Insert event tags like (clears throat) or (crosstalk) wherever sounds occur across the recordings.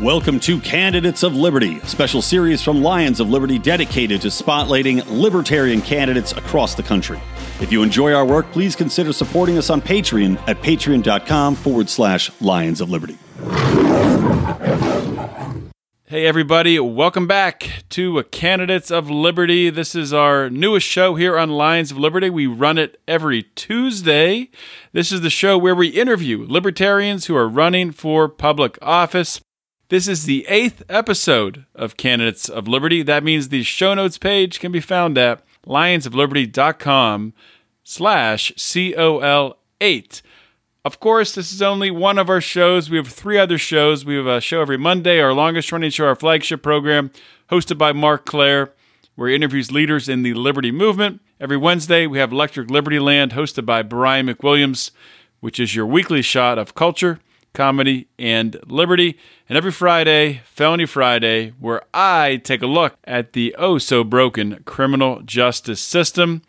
Welcome to Candidates of Liberty, a special series from Lions of Liberty dedicated to spotlighting libertarian candidates across the country. If you enjoy our work, please consider supporting us on Patreon at patreon.com forward slash Lions of Liberty. Hey, everybody, welcome back to Candidates of Liberty. This is our newest show here on Lions of Liberty. We run it every Tuesday. This is the show where we interview libertarians who are running for public office. This is the eighth episode of Candidates of Liberty. That means the show notes page can be found at lionsofliberty.com slash COL8. Of course, this is only one of our shows. We have three other shows. We have a show every Monday, our longest running show, our flagship program, hosted by Mark Clair, where he interviews leaders in the Liberty movement. Every Wednesday, we have Electric Liberty Land, hosted by Brian McWilliams, which is your weekly shot of culture comedy, and liberty. And every Friday, Felony Friday, where I take a look at the oh so broken criminal justice system.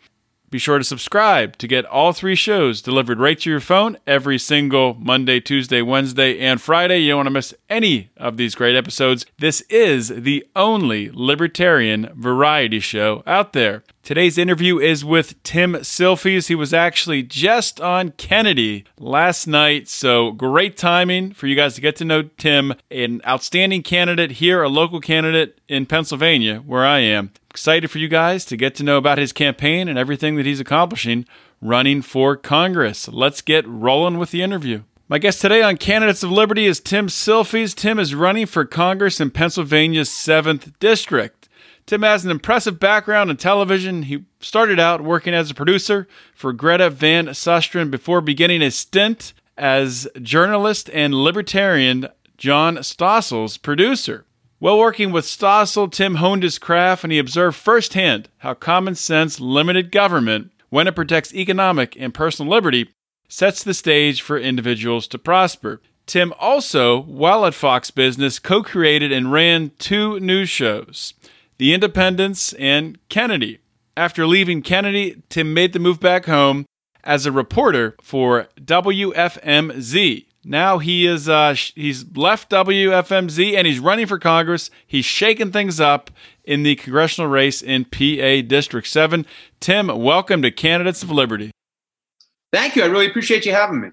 Be sure to subscribe to get all three shows delivered right to your phone every single Monday, Tuesday, Wednesday, and Friday. You don't want to miss any of these great episodes. This is the only libertarian variety show out there. Today's interview is with Tim Silfies. He was actually just on Kennedy last night, so great timing for you guys to get to know Tim, an outstanding candidate here, a local candidate in Pennsylvania, where I am. Excited for you guys to get to know about his campaign and everything that he's accomplishing running for Congress. Let's get rolling with the interview. My guest today on Candidates of Liberty is Tim Silfies. Tim is running for Congress in Pennsylvania's 7th District. Tim has an impressive background in television. He started out working as a producer for Greta Van Susteren before beginning a stint as journalist and libertarian John Stossel's producer. While working with Stossel, Tim honed his craft and he observed firsthand how common sense limited government, when it protects economic and personal liberty, sets the stage for individuals to prosper. Tim also, while at Fox Business, co created and ran two news shows. The Independents and Kennedy. After leaving Kennedy, Tim made the move back home as a reporter for WFMZ. Now he is uh, he's left WFMZ and he's running for Congress. He's shaking things up in the congressional race in PA District 7. Tim, welcome to Candidates of Liberty. Thank you. I really appreciate you having me.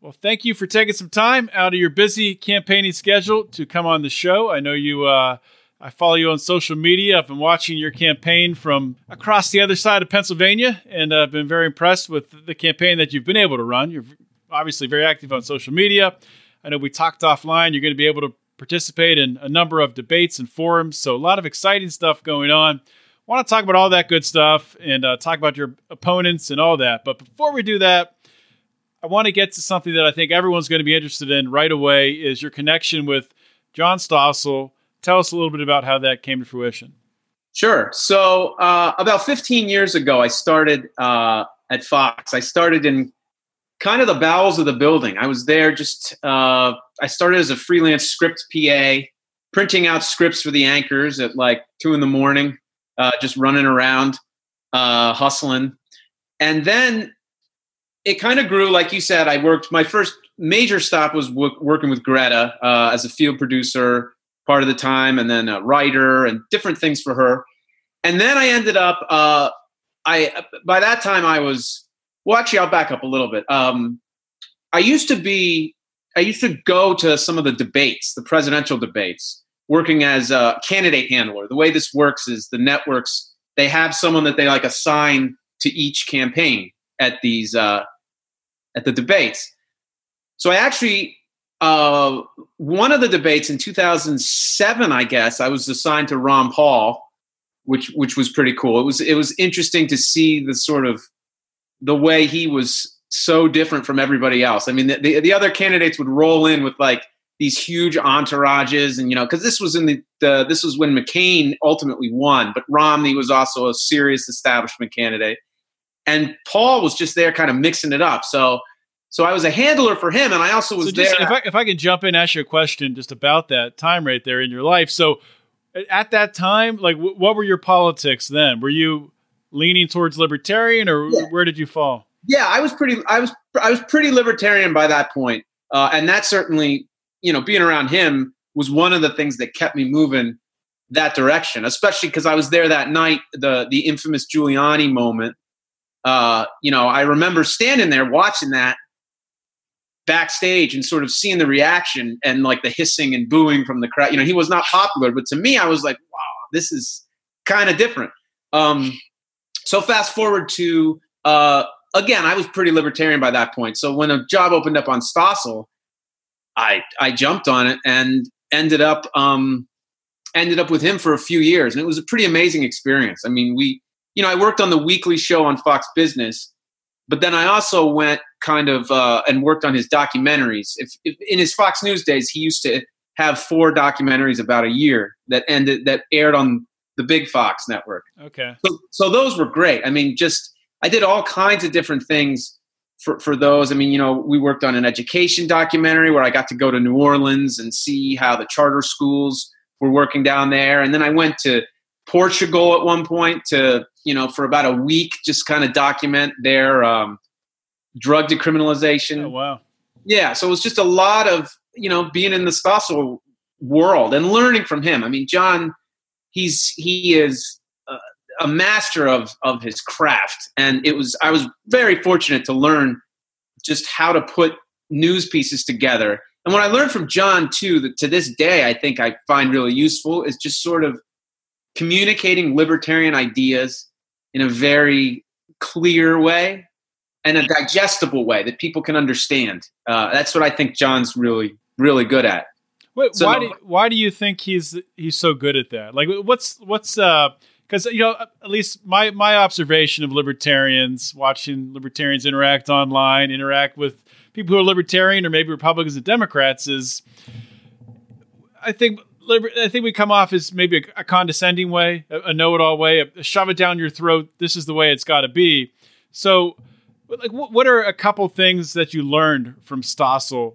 Well, thank you for taking some time out of your busy campaigning schedule to come on the show. I know you uh, I follow you on social media. I've been watching your campaign from across the other side of Pennsylvania, and I've been very impressed with the campaign that you've been able to run. You're obviously very active on social media. I know we talked offline. You're going to be able to participate in a number of debates and forums. So, a lot of exciting stuff going on. Want to talk about all that good stuff and uh, talk about your opponents and all that. But before we do that, I want to get to something that I think everyone's going to be interested in right away is your connection with John Stossel tell us a little bit about how that came to fruition. Sure. So uh, about 15 years ago, I started uh, at Fox. I started in kind of the bowels of the building. I was there just. Uh, I started as a freelance script PA, printing out scripts for the anchors at like two in the morning, uh, just running around, uh, hustling, and then it kind of grew. Like you said, I worked. My first major stop was w- working with Greta uh, as a field producer part of the time, and then a writer and different things for her. And then I ended up. Uh, I by that time I was. Well, actually, I'll back up a little bit. Um, I used to be. I used to go to some of the debates, the presidential debates, working as a candidate handler. The way this works is the networks they have someone that they like assign to each campaign at these uh, at the debates. So I actually uh, one of the debates in 2007, I guess, I was assigned to Ron Paul, which which was pretty cool. It was it was interesting to see the sort of the way he was so different from everybody else. I mean, the, the, the other candidates would roll in with like these huge entourages, and you know, because this was in the, the this was when McCain ultimately won, but Romney was also a serious establishment candidate, and Paul was just there, kind of mixing it up. So so I was a handler for him, and I also was so just, there. If I, if I can jump in, ask you a question just about that time right there in your life. So at that time, like, w- what were your politics then? Were you leaning towards libertarian, or yeah. where did you fall? Yeah, I was pretty. I was I was pretty libertarian by that point, uh, and that certainly, you know, being around him was one of the things that kept me moving that direction, especially because I was there that night, the the infamous Giuliani moment. Uh, you know, I remember standing there watching that backstage and sort of seeing the reaction and like the hissing and booing from the crowd. You know, he was not popular, but to me, I was like, wow, this is kind of different. Um, so fast forward to uh, again, I was pretty libertarian by that point. So when a job opened up on Stossel, I I jumped on it and ended up um, ended up with him for a few years, and it was a pretty amazing experience. I mean, we you know I worked on the weekly show on Fox Business, but then I also went kind of uh, and worked on his documentaries. If, if in his Fox News days, he used to have four documentaries about a year that ended that aired on the big Fox network. Okay. So, so those were great. I mean, just I did all kinds of different things for, for those. I mean, you know, we worked on an education documentary where I got to go to New Orleans and see how the charter schools were working down there. And then I went to Portugal at one point to, you know, for about a week, just kind of document their um, drug decriminalization. Oh, wow. Yeah. So it was just a lot of, you know, being in the Stossel world and learning from him. I mean, John, he's, he is a master of of his craft, and it was I was very fortunate to learn just how to put news pieces together. And what I learned from John too, that to this day I think I find really useful, is just sort of communicating libertarian ideas in a very clear way and a digestible way that people can understand. Uh, that's what I think John's really really good at. Wait, so, why do why do you think he's he's so good at that? Like, what's what's uh because you know at least my my observation of libertarians watching libertarians interact online interact with people who are libertarian or maybe republicans and democrats is i think I think we come off as maybe a, a condescending way, a, a, know-it-all way, a, a, shove it down your throat. This is the way it's got to be. So, like, what, what are a couple things that you learned from Stossel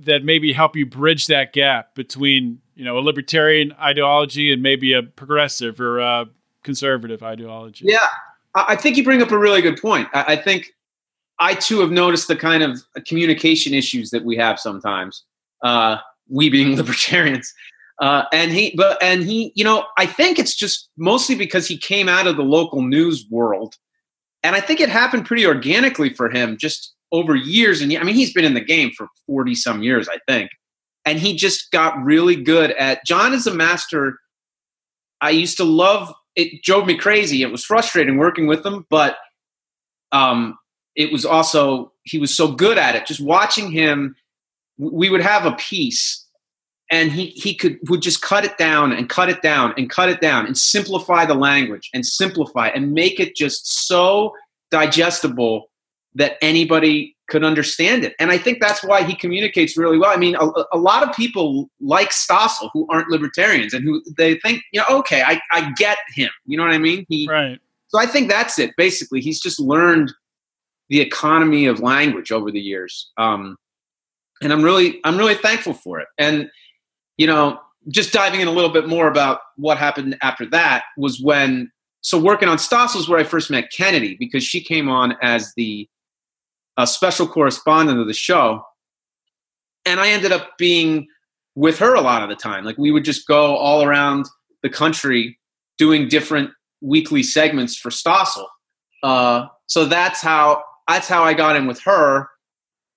that maybe help you bridge that gap between you know a libertarian ideology and maybe a progressive or a conservative ideology. Yeah, I think you bring up a really good point. I think I too have noticed the kind of communication issues that we have sometimes. Uh, we being (laughs) libertarians. Uh, and he, but and he, you know, I think it's just mostly because he came out of the local news world, and I think it happened pretty organically for him, just over years. And I mean, he's been in the game for forty some years, I think, and he just got really good at. John is a master. I used to love. It drove me crazy. It was frustrating working with him, but um, it was also he was so good at it. Just watching him, we would have a piece, and he he could would just cut it down and cut it down and cut it down and simplify the language and simplify and make it just so digestible that anybody could understand it. And I think that's why he communicates really well. I mean, a, a, lot of people like Stossel who aren't libertarians and who they think, you know, okay, I, I get him. You know what I mean? He, right. So I think that's it. Basically, he's just learned the economy of language over the years, um, and I'm really, I'm really thankful for it. And you know, just diving in a little bit more about what happened after that was when. So working on Stossel is where I first met Kennedy because she came on as the a special correspondent of the show. And I ended up being with her a lot of the time. Like we would just go all around the country doing different weekly segments for Stossel. Uh, so that's how that's how I got in with her,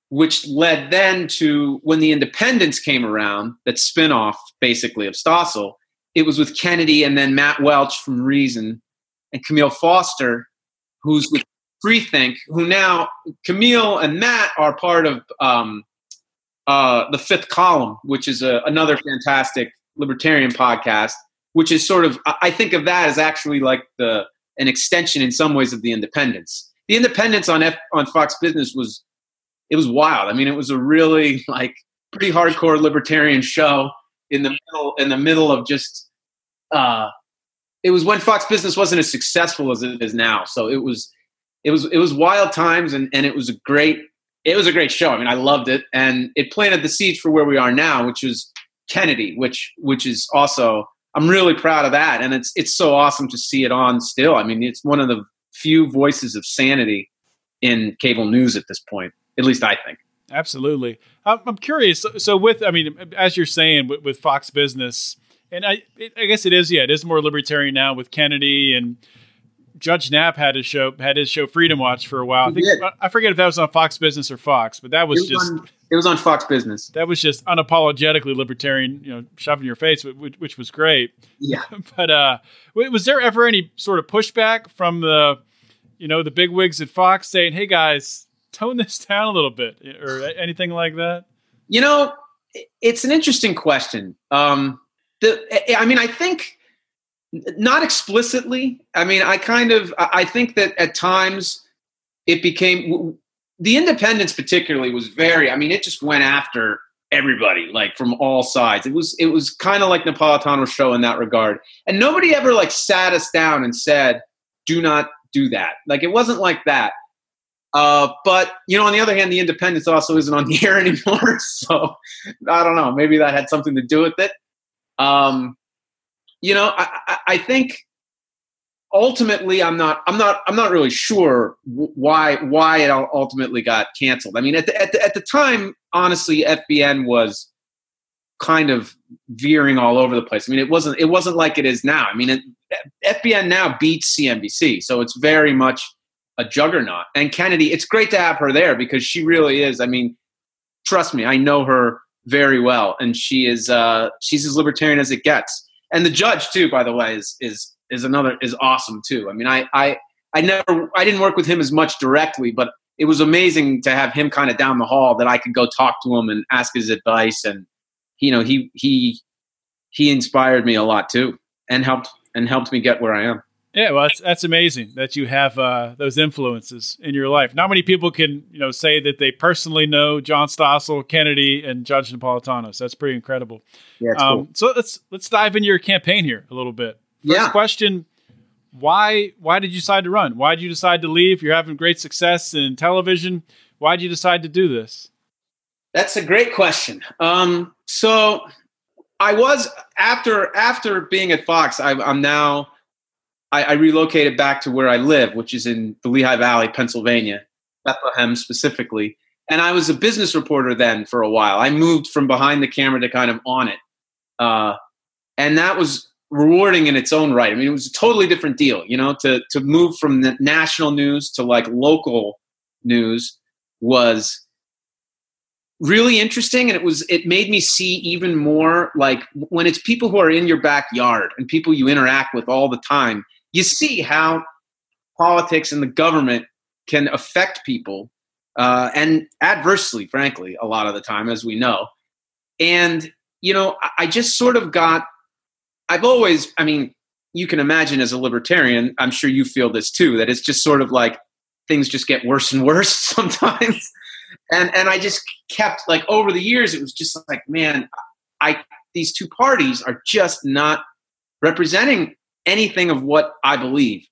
which led then to when the Independents came around, that spinoff basically of Stossel. It was with Kennedy and then Matt Welch from Reason and Kmele Foster, who's with Freethink, who now Kmele and Matt are part of um, uh, the Fifth Column, which is a, another fantastic libertarian podcast. Which is sort of I think of that as actually like the an extension in some ways of the Independents. The Independents on F, on Fox Business was it was wild. I mean, it was a really (laughs) like pretty hardcore libertarian show in the middle in the middle of just uh, it was when Fox Business wasn't as successful as it is now. So it was it was it was wild times and, and it was a great it was a great show. I mean, I loved it, and it planted the seeds for where we are now, which is Kennedy, which which is also I'm really proud of that, and it's it's so awesome to see it on still. I mean, it's one of the few voices of sanity in cable news at this point. At least I think. Absolutely. I'm curious. So, with I mean, as you're saying, with, Fox Business, and I, I guess it is. Yeah, it is more libertarian now with Kennedy and Judge Knapp had his show had his show Freedom Watch for a while. I think I forget if that was on Fox Business or Fox, but that was, was just on, it was on Fox Business. That was just unapologetically libertarian, you know, shoving your face, which, which was great. Yeah. (laughs) but uh, was there ever any sort of pushback from the, you know, the big wigs at Fox saying, "Hey guys, tone this (laughs) down a little bit," or anything like that? You know, it's an interesting question. Um, the, I mean, I think not explicitly. I mean, I kind of I think that at times it became the independents particularly was very. I mean, it just went after everybody like from all sides. It was it was kind of like Napolitano's show in that regard, and nobody ever like sat us down and said, "Do not do that." Like it wasn't like that. Uh, but you know, on the other hand, the Independents also isn't on the (laughs) air anymore, so I don't know. Maybe that had something to do with it. Um, you know, I, I think ultimately i'm not i'm not i'm not really sure why why it ultimately got canceled. I mean at the, at the, at the time honestly fbn was kind of veering all over the place. I mean it wasn't it wasn't like it is now. I mean it, fbn now beats cnbc so it's very much a juggernaut. And kennedy it's great to have her there because she really is i mean trust me i know her very well and she is uh she's as libertarian as it gets and the judge too, by the way, is is is another is awesome too. I mean, I I I never I didn't work with him as much directly, but it was amazing to have him kind of down the hall that I could go talk to him and ask his advice, and you know he he he inspired me a lot too, and helped and helped me get where I am. Yeah, well, that's, that's amazing that you have uh, those influences in your life. Not many people can, you know, say that they personally know John Stossel, Kennedy, and Judge Napolitano. So that's pretty incredible. Yeah, um, cool. So let's let's dive into your campaign here a little bit. First yeah. question: Why why did you decide to run? Why did you decide to leave? You're having great success in television. Why did you decide to do this? That's a great question. Um, so I was after after being at Fox. I, I'm now I, I relocated back to where I live, which is in the Lehigh Valley, Pennsylvania, Bethlehem specifically. And I was a business reporter then for a while. I moved from behind the camera to kind of on it. Uh, and that was rewarding in its own right. I mean, it was a totally different deal, you know, to, to move from the national news to like local news was really interesting and it was it made me see even more like when it's people who are in your backyard and people you interact with all the time you see how politics and the government can affect people uh, and adversely, frankly, a lot of the time, as we know. And, you know, I just sort of got, I've always, I mean, you can imagine as a libertarian, I'm sure you feel this too, that it's just sort of like things just get worse and worse (laughs) sometimes. and and I just kept like over the years, it was just like, man, I these two parties are just not representing anything of what I believe.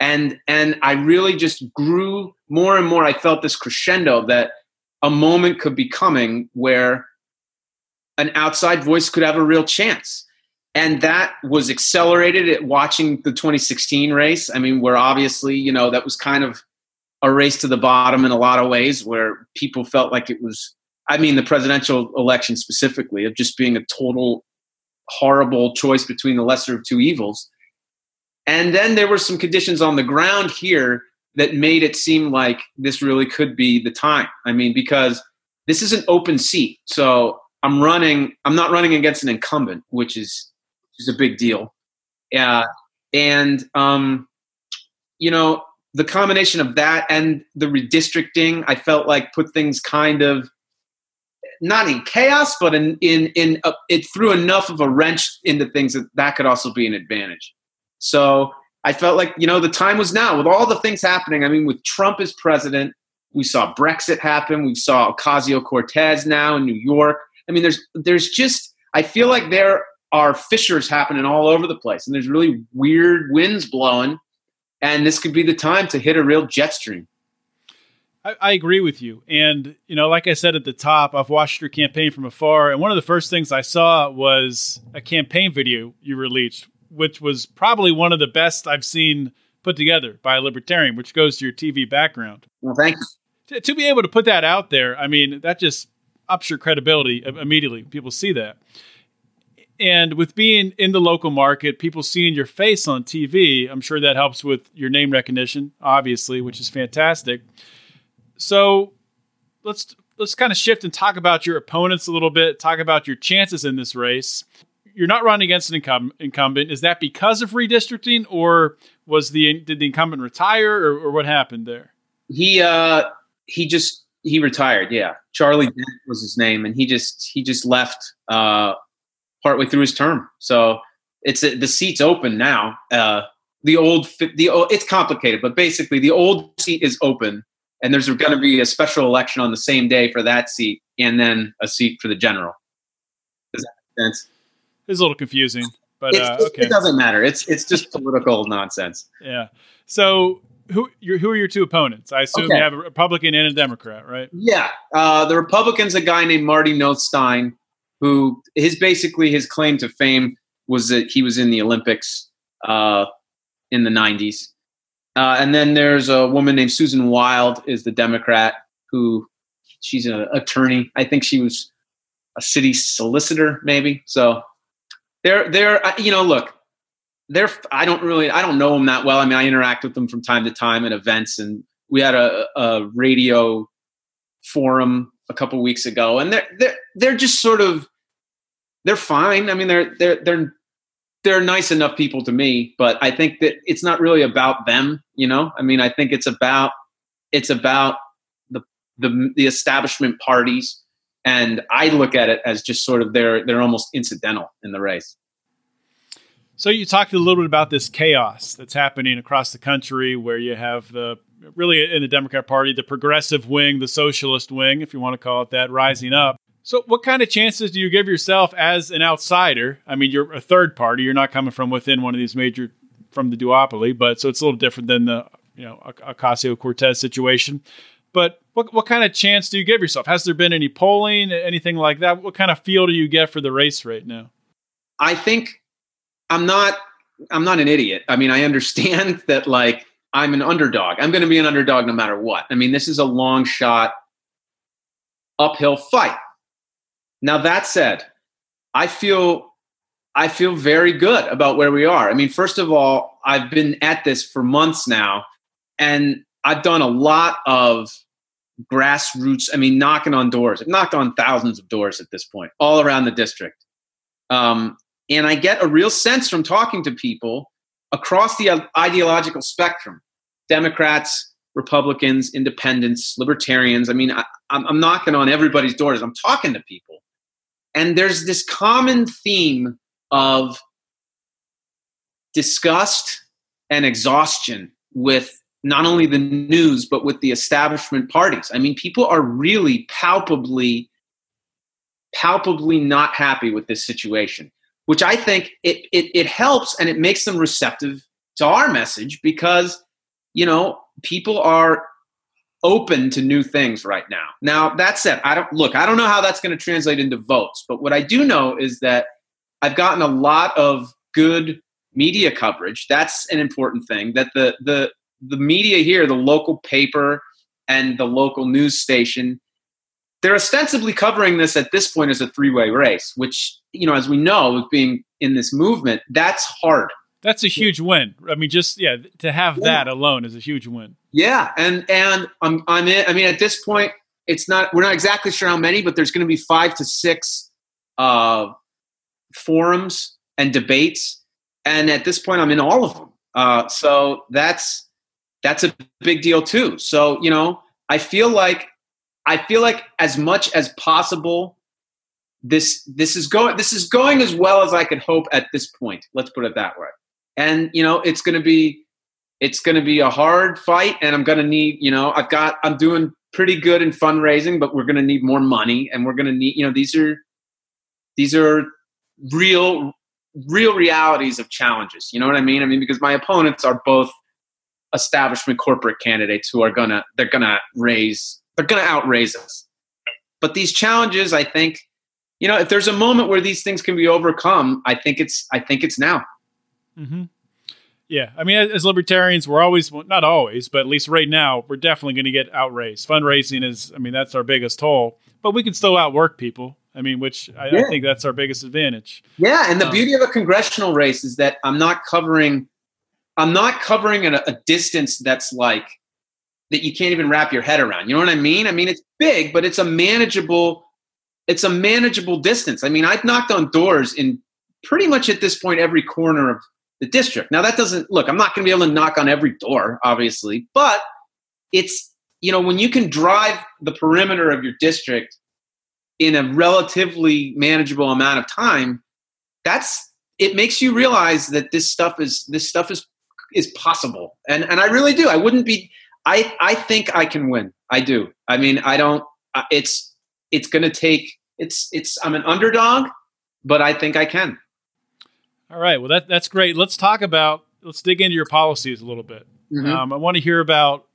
And and I really just grew more and more. I felt this crescendo that a moment could be coming where an outside voice could have a real chance. And that was accelerated at watching the 2016 race. I mean, where obviously, you know, that was kind of a race to the bottom in a lot of ways where people felt like it was I mean the presidential election specifically of just being a total horrible choice between the lesser of two evils. And then there were some conditions on the ground here that made it seem like this really could be the time. I mean, because this is an open seat. So I'm running, I'm not running against an incumbent, which is, is a big deal. Yeah. And, um, you know, the combination of that and the redistricting, I felt like put things kind of not in chaos, but in in in uh, it threw enough of a wrench into things that that could also be an advantage. So I felt like, you know, the time was now with all the things happening. I mean, with Trump as president, we saw Brexit happen. We saw Ocasio Cortez now in New York. I mean, there's there's just I feel like there are fissures happening all over the place, and there's really weird winds blowing, and this could be the time to hit a real jet stream. I, I agree with you, and you know, like I said at the top, I've watched your campaign from afar, and one of the first things I saw was a campaign video you released which was probably one of the best I've seen put together by a libertarian, which goes to your TV background. Well, thank you. to, to be able to put that out there, I mean, that just ups your credibility immediately. People see that. And with being in the local market, people seeing your face on TV, I'm sure that helps with your name recognition, obviously, which is fantastic. So let's let's kind of shift and talk about your opponents a little bit, talk about your chances in this race. You're not running against an incumbent. Is that because of redistricting, or was the did the incumbent retire, or, or what happened there? He uh, he just he retired. Yeah, Charlie Dent was his name, and he just he just left uh, partway through his term. So it's the seat's open now. Uh, the old the it's complicated, but basically the old seat is open, and there's going to be a special election on the same day for that seat, and then a seat for the general. Does that make sense? It's a little confusing, but uh, okay. it doesn't matter. It's it's just political nonsense. Yeah. So who who are your two opponents? I assume okay. you have a Republican and a Democrat, right? Yeah. Uh, the Republican's a guy named Marty Nothstein, who his basically his claim to fame was that he was in the Olympics uh, in the '90s. Uh, and then there's a woman named Susan Wild, is the Democrat who she's an attorney. I think she was a city solicitor, maybe. So they're they're uh, you know look they're I don't really I don't know them that well. I mean, I interact with them from time to time at events, and we had a, a radio forum a couple weeks ago, and they're they're they're just sort of they're fine. I mean, they're they're they're they're nice enough people to me, but I think that it's not really about them. You know, I mean, I think it's about it's about the the the establishment parties, and I look at it as just sort of they're they're almost incidental in the race. So you talked a little bit about this chaos that's happening across the country, where you have the really in the Democrat Party, the progressive wing, the socialist wing, if you want to call it that, rising up. So, what kind of chances do you give yourself as an outsider? I mean, you're a third party; you're not coming from within one of these major from the duopoly, but so it's a little different than the you know Ocasio Cortez situation. But what what kind of chance do you give yourself? Has there been any polling, anything like that? What kind of feel do you get for the race right now? I think I'm not I'm not an idiot. I mean, I understand (laughs) that like I'm an underdog. I'm going to be an underdog no matter what. I mean, this is a long shot uphill fight. Now that said, I feel I feel very good about where we are. I mean, first of all, I've been at this for months now and I've done a lot of grassroots, I mean, knocking on doors. I've knocked on thousands of doors at this point, all around the district. Um, and I get a real sense from talking to people across the ideological spectrum Democrats, Republicans, independents, libertarians. I mean, I, am knocking on everybody's doors. I'm talking to people. And there's this common theme of disgust and exhaustion with not only the news, but with the establishment parties. I mean, people are really palpably, palpably not happy with this situation which I think it, it, it helps and it makes them receptive to our message because, you know, people are open to new things right now. Now, that said, I don't look, I don't know how that's going to translate into votes, but what I do know is that I've gotten a lot of good media coverage. That's an important thing that the the the media here, the local paper and the local news station they're ostensibly covering this at this point as a three-way race, which you know, as we know, being in this movement, that's hard. That's a huge win. I mean, just yeah, to have that alone is a huge win. Yeah, and and I'm I'm in. I mean, at this point, it's not. We're not exactly sure how many, but there's going to be five to six uh, forums and debates, and at this point, I'm in all of them. Uh, so that's that's a big deal too. So you know, I feel like I feel like as much as possible, this this is going this is going as well as I could hope at this point. Let's put it that way. And you know, it's going to be it's going to be a hard fight, and I'm going to need you know I've got I'm doing pretty good in fundraising, but we're going to need more money, and we're going to need you know these are these are real real realities of challenges. You know what I mean? I mean because my opponents are both establishment corporate candidates who are gonna they're gonna raise they're to outraise us. But these challenges, I think, you know, if there's a moment where these things can be overcome, I think it's I think it's now. Mm-hmm. Yeah, I mean, as libertarians, we're always not always, but at least right now, we're definitely going to get outraised. Fundraising is, I mean, that's our biggest toll, but we can still outwork people. I mean, which I, yeah. I think that's our biggest advantage. Yeah, and the um, beauty of a congressional race is that I'm not covering, I'm not covering a, a distance that's like that you can't even wrap your head around. You know what I mean? I mean, it's big, but it's a manageable, it's a manageable distance. I mean, I've knocked on doors in pretty much at this point every corner of the district. Now that doesn't look, I'm not going to be able to knock on every door, obviously, but it's, you know, when you can drive the perimeter of your district in a relatively manageable amount of time, that's, it makes you realize that this stuff is, this stuff is, is possible. And, and I really do. I wouldn't be, I, I think I can win. I do. I mean, I don't, it's, it's going to take, it's, it's, I'm an underdog, but I think I can. All right. Well, that that's great. Let's talk about. Let's dig into your policies a little bit. Mm-hmm. Um, I want to hear about.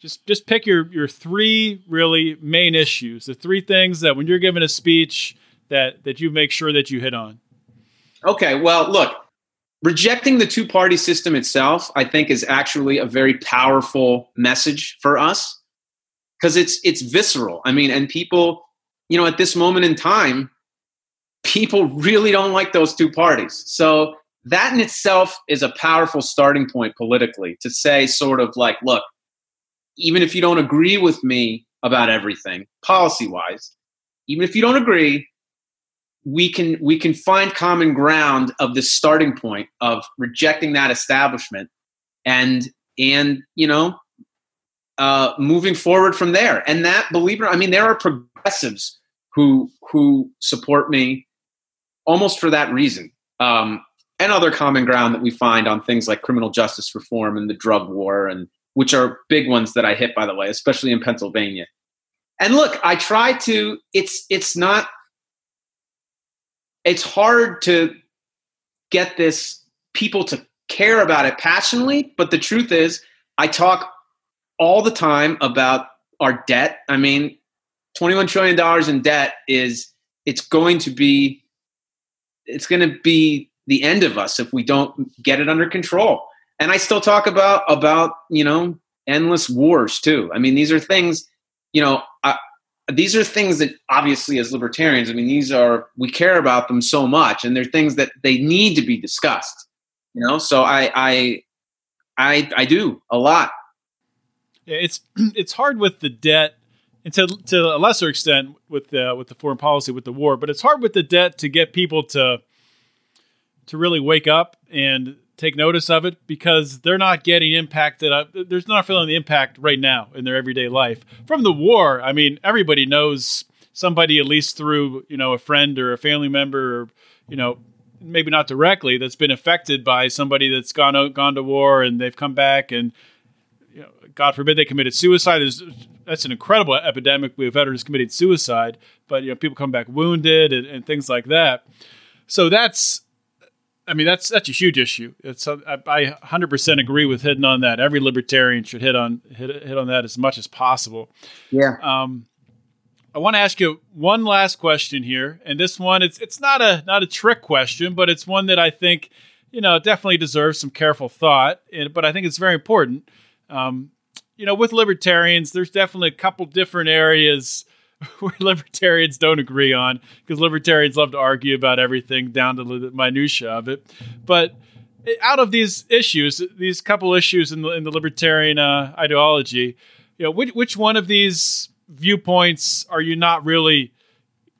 Just just pick your your three really main issues. The three things that when you're giving a speech that that you make sure that you hit on. Okay. Well, look. Rejecting the two party system itself, I think, is actually a very powerful message for us because it's it's visceral. I mean, and people, you know, at this moment in time, people really don't like those two parties. So that in itself is a powerful starting point politically to say, sort of like, look, even if you don't agree with me about everything policy wise, even if you don't agree, we can we can find common ground of this starting point of rejecting that establishment and and you know uh, moving forward from there. And that, believe it, I mean, there are progressives who who support me almost for that reason. Um, and other common ground that we find on things like criminal justice reform and the drug war, and which are big ones that I hit, by the way, especially in Pennsylvania. And look, I try to. It's it's not. It's hard to get this people to care about it passionately, but the truth is, I talk all the time about our debt. I mean, twenty-one trillion dollars in debt is it's going to be it's going to be the end of us if we don't get it under control. And I still talk about about you know endless wars too. I mean, these are things you know. These are things that obviously as libertarians i mean these are we care about them so much and they're things that they need to be discussed you know? So i i i, I do a lot. It's (clears throat) it's hard with the debt and to to a lesser extent with the with the foreign policy with the war, but it's hard with the debt to get people to to really wake up and take notice of it because they're not getting impacted. Uh, they're not feeling the impact right now in their everyday life from the war. I mean, everybody knows somebody at least through you know a friend or a family member or you know maybe not directly that's been affected by somebody that's gone out, gone to war and they've come back and you know, God forbid they committed suicide. There's that's an incredible epidemic. We have veterans committed suicide, but you know people come back wounded and, and things like that. So that's, I mean, that's that's a huge issue. It's I, I 100% agree with hitting on that. Every libertarian should hit on hit hit on that as much as possible. Yeah. Um, I want to ask you one last question here, and this one it's it's not a not a trick question, but it's one that I think you know definitely deserves some careful thought. And, but I think it's very important. Um, you know, with libertarians, there's definitely a couple different areas (laughs) where libertarians don't agree on because libertarians love to argue about everything down to the minutia of it. But out of these issues, these couple issues in the, in the libertarian uh, ideology, you know, which, which one of these viewpoints are you not really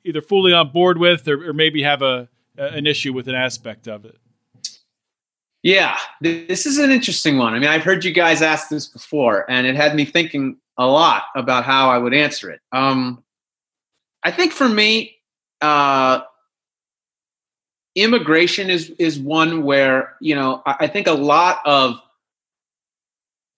either fully on board with or, or maybe have a, an issue with an aspect of it? Yeah, this is an interesting one. I mean, I've heard you guys ask this before, and it had me thinking a lot about how I would answer it. Um, I think for me, uh, immigration is is one where you know I, I think a lot of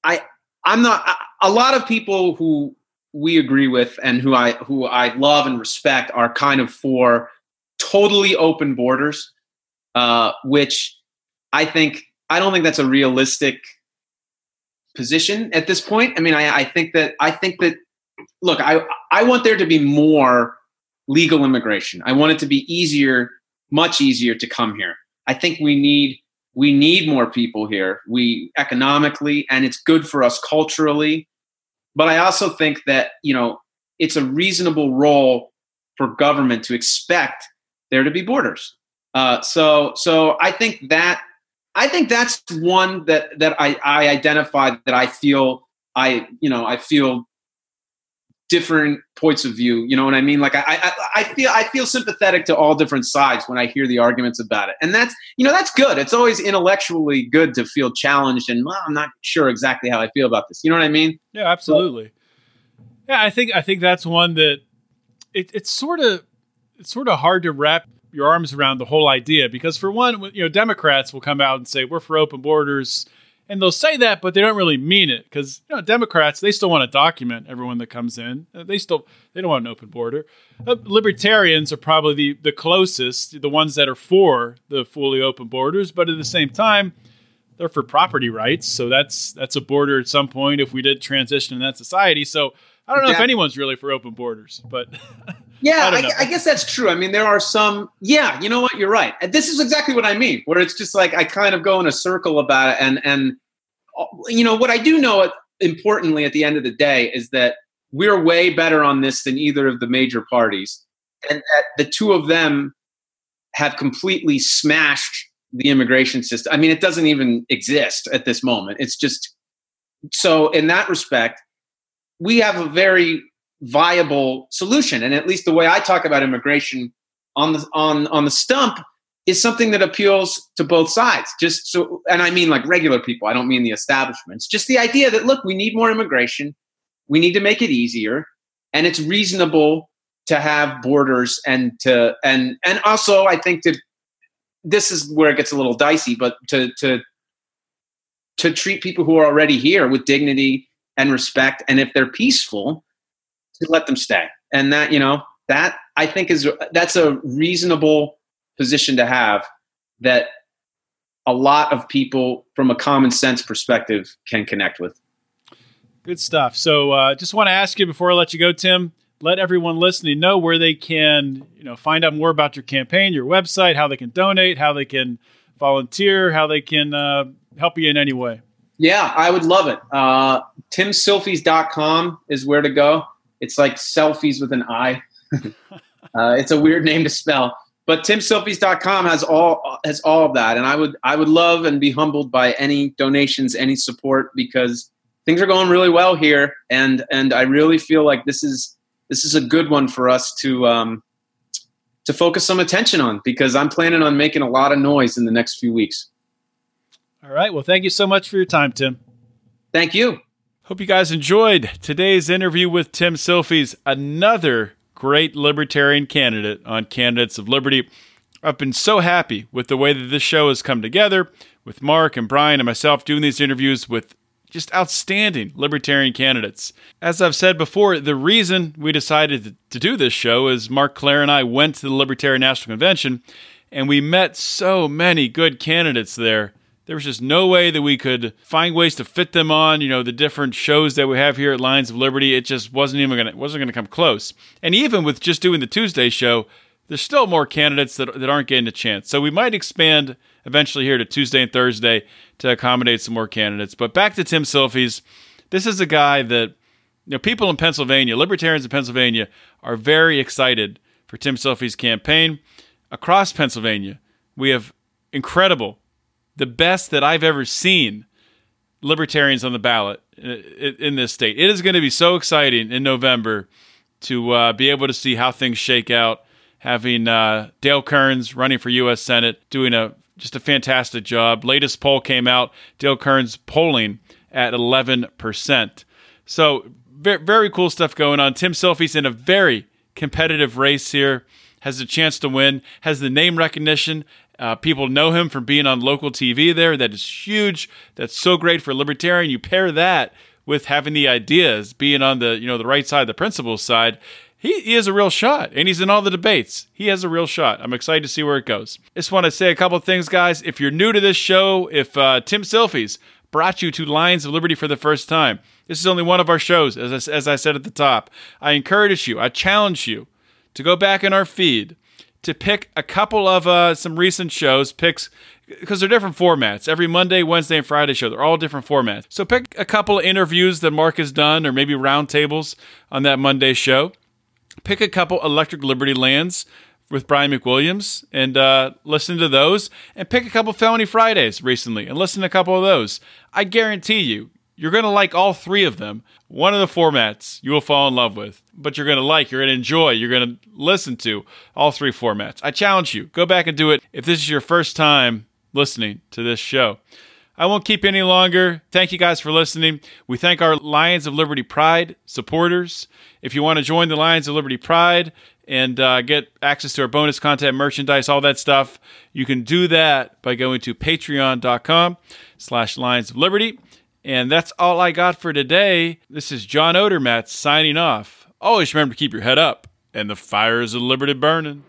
I I'm not a lot of people who we agree with and who I who I love and respect are kind of for totally open borders, uh, which I think I don't think that's a realistic position at this point. I mean, I, I think that I think that look, I I want there to be more legal immigration. I want it to be easier, much easier to come here. I think we need we need more people here. We economically, and it's good for us culturally. But I also think that you know it's a reasonable role for government to expect there to be borders. Uh, so, so I think that I think that's one that that I, I identified that I feel I you know I feel different points of view. You know what I mean? Like I, I, I feel I feel sympathetic to all different sides when I hear the arguments about it, and that's you know that's good. It's always intellectually good to feel challenged, and well, I'm not sure exactly how I feel about this. You know what I mean? Yeah, absolutely. yeah, I think I think that's one that it, it's sort of it's sort of hard to wrap your arms around the whole idea because for one, you know, Democrats will come out and say we're for open borders and they'll say that, but they don't really mean it because you know Democrats they still want to document everyone that comes in. Uh, they still they don't want an open border. Uh, libertarians are probably the the closest, the ones that are for the fully open borders, but at the same time, they're for property rights. So that's that's a border at some point if we did transition in that society. So I don't know yeah. if anyone's really for open borders, but (laughs) yeah, I, I, I, guess that's true. I mean, there are some. Yeah, you know what? You're right. This is exactly what I mean. Where it's just like I kind of go in a circle about it, and and uh, you know what I do know. Importantly, at the end of the day, is that we're way better on this than either of the major parties, and that the two of them have completely smashed the immigration system. I mean, it doesn't even exist at this moment. It's just so in that respect, we have a very viable solution. And at least the way I talk about immigration on the on on the stump is something that appeals to both sides. Just so, and I mean like regular people. I don't mean the establishments. Just the idea that look, we need more immigration. We need to make it easier, and it's reasonable to have borders and to and and also I think that this is where it gets a little dicey, but to to to treat people who are already here with dignity and respect, and if they're peaceful, to let them stay. And that, you know, that I think is that's a reasonable position to have that a lot of people from a common sense perspective can connect with. Good stuff. So, uh, just want to ask you before I let you go, Tim. Let everyone listening know where they can, you know, find out more about your campaign, your website, how they can donate, how they can volunteer, how they can uh, help you in any way. Yeah, I would love it. Uh, TimSilfies.com is where to go. It's like selfies with an I. (laughs) uh, it's a weird name to spell, but timsilfies.com has all has all of that, and I would I would love and be humbled by any donations, any support because things are going really well here, and and I really feel like this is this is a good one for us to um, to focus some attention on because I'm planning on making a lot of noise in the next few weeks. All right. Well, thank you so much for your time, Tim. Thank you. Hope you guys enjoyed today's interview with Tim Silfies, another great libertarian candidate on Candidates of Liberty. I've been so happy with the way that this show has come together, with Mark and Brian and myself doing these interviews with just outstanding libertarian candidates. As I've said before, the reason we decided to do this show is Mark Clair and I went to the Libertarian National Convention and we met so many good candidates there there was just no way that we could find ways to fit them on you know the different shows that we have here at Lions of liberty. It just wasn't even gonna wasn't gonna come close. And even with just doing the tuesday show there's still more candidates that, that aren't getting a chance. So we might expand eventually here to tuesday and thursday to accommodate some more candidates. But back to tim silfies this is a guy that you know people in pennsylvania libertarians in pennsylvania are very excited for tim silfies campaign. Across pennsylvania we have incredible the best that I've ever seen libertarians on the ballot in this state. It is going to be so exciting in November to uh, be able to see how things shake out. Having uh, Dale Kerns running for U.S. Senate, doing a just a fantastic job. Latest poll came out. Dale Kerns polling at 11%. So very, very cool stuff going on. Tim Silfies in a very competitive race here. Has a chance to win. Has the name recognition uh, people know him from being on local TV there. That is huge. That's so great for libertarian. You pair that with having the ideas, being on the you know the right side, the principles side. He, he has a real shot, and he's in all the debates. He has a real shot. I'm excited to see where it goes. Just want to say a couple things, guys. If you're new to this show, if uh, Tim Silfies brought you to Lions of Liberty for the first time, this is only one of our shows, as I, as I said at the top. I encourage you, I challenge you to go back in our feed to pick a couple of uh, some recent shows, picks because they're different formats. Every Monday, Wednesday, and Friday show, they're all different formats. So pick a couple of interviews that Mark has done, or maybe roundtables on that Monday show. Pick a couple Electric Liberty lands with Brian McWilliams and uh, listen to those, and pick a couple Felony Fridays recently and listen to a couple of those. I guarantee you, you're going to like all three of them. One of the formats you will fall in love with, but you're going to like, you're going to enjoy, you're going to listen to all three formats. I challenge you, go back and do it if this is your first time listening to this show. I won't keep any longer. Thank you guys for listening. We thank our Lions of Liberty Pride supporters. If you want to join the Lions of Liberty Pride and uh, get access to our bonus content, merchandise, all that stuff, you can do that by going to patreon.com slash Lions of Liberty. And that's all I got for today. This is John Odermatt signing off. Always remember to keep your head up and the fires of liberty burning.